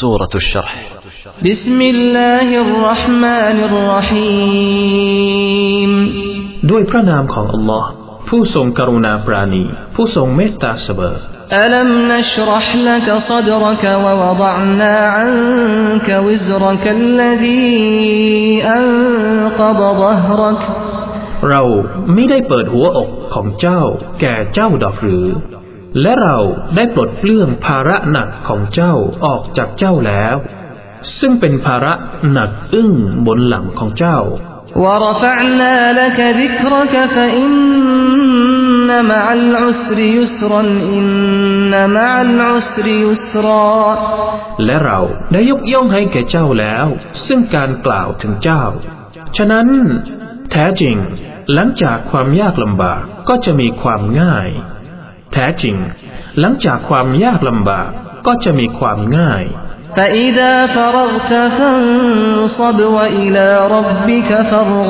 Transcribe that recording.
سورة الشرح بسم الله الرحمن الرحيم ด้วยพระนามของอัลลอฮ์ผู้ทรงกรุณาปราณี ผู้ทรงเมตตาเสมอ ألم نشرح لك صدرك ووضعنا عنك وزرك الذي أنقض ظهرك เราไม่ได้เปิดหัวอกของเจ้าแก่เจ้าดอกหรือ และเราได้ปลดเปลื้องภาระหนักของเจ้าออกจากเจ้าแล้ว ซึ่งเป็นภาระหนักอึ้งบนหลังของเจ้า ورفعنا لك ذكرك فإن مع العسر يسرا إن مع العسر يسرا และเราได้ยกย่องให้แก่เจ้าแล้ว ซึ่งการกล่าวถึงเจ้า ฉะนั้น แท้จริง หลังจากความยากลำบากก็จะมีความง่าย แท้จริง หลังจากความยากลำบากก็จะมีความง่าย فإذا فرغت فانصب وإلى ربك فارغب